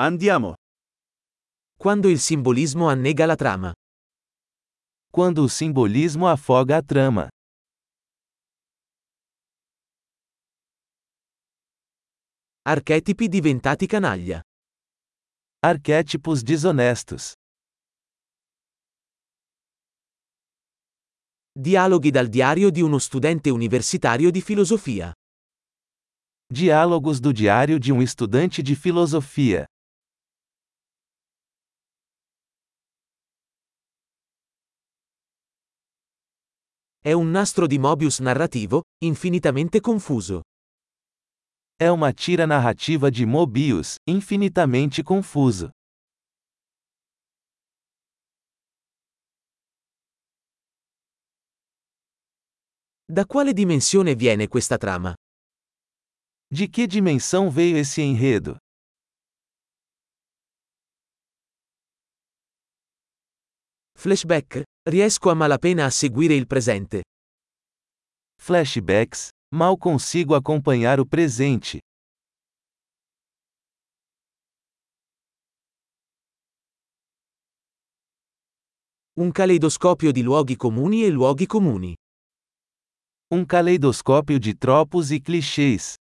Andiamo. Quando il simbolismo annega la trama. Quando o simbolismo afoga a trama. Archetipi diventati canaglia. Arquétipos desonestos. Dialoghi dal diario di uno studente universitario di filosofia. Diálogos do diário de um estudante de filosofia. È un nastro di Mobius narrativo, infinitamente confuso. É uma tira narrativa de Mobius, infinitamente confuso. Da quale dimensione viene questa trama? De que dimensão veio esse enredo? Flashback? Riesco a malapena a seguire il presente. Flashbacks? Mal consigo acompanhar o presente. Un caleidoscopio di luoghi comuni e luoghi comuni. Um caleidoscópio de tropos e clichês.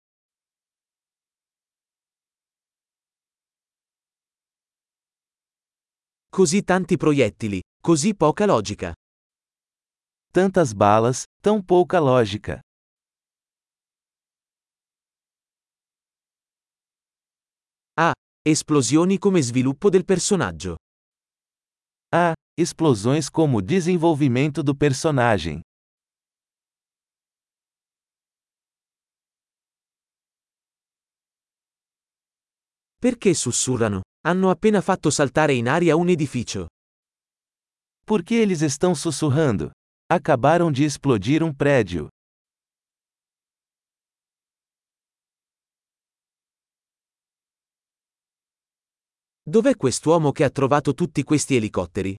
Così tanti proiettili, così poca logica. Tantas balas, tão pouca lógica. Ah, esplosioni come sviluppo del personaggio. Ah, explosões como desenvolvimento do personagem. Perché sussurrano? Hanno appena fatto saltare in aria un edificio. Por que eles estão sussurrando? Acabaram de explodir um prédio. Dov'è quest'uomo che ha trovato tutti questi elicotteri?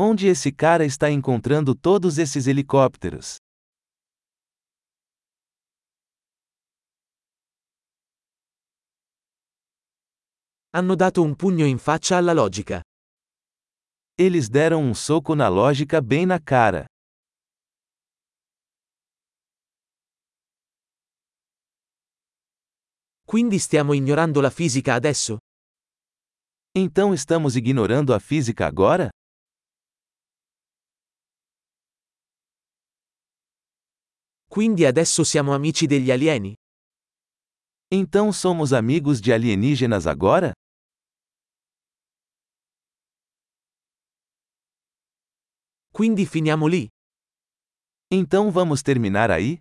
Onde esse cara está encontrando todos esses helicópteros? Hanno dato un pugno in faccia alla logica. Eles deram um soco na lógica bem na cara. Quindi stiamo ignorando la fisica adesso? Então estamos ignorando a física agora? Quindi adesso siamo amici degli alieni? Então somos amigos de alienígenas agora? Quindi finiamo lì? Então vamos terminar aí?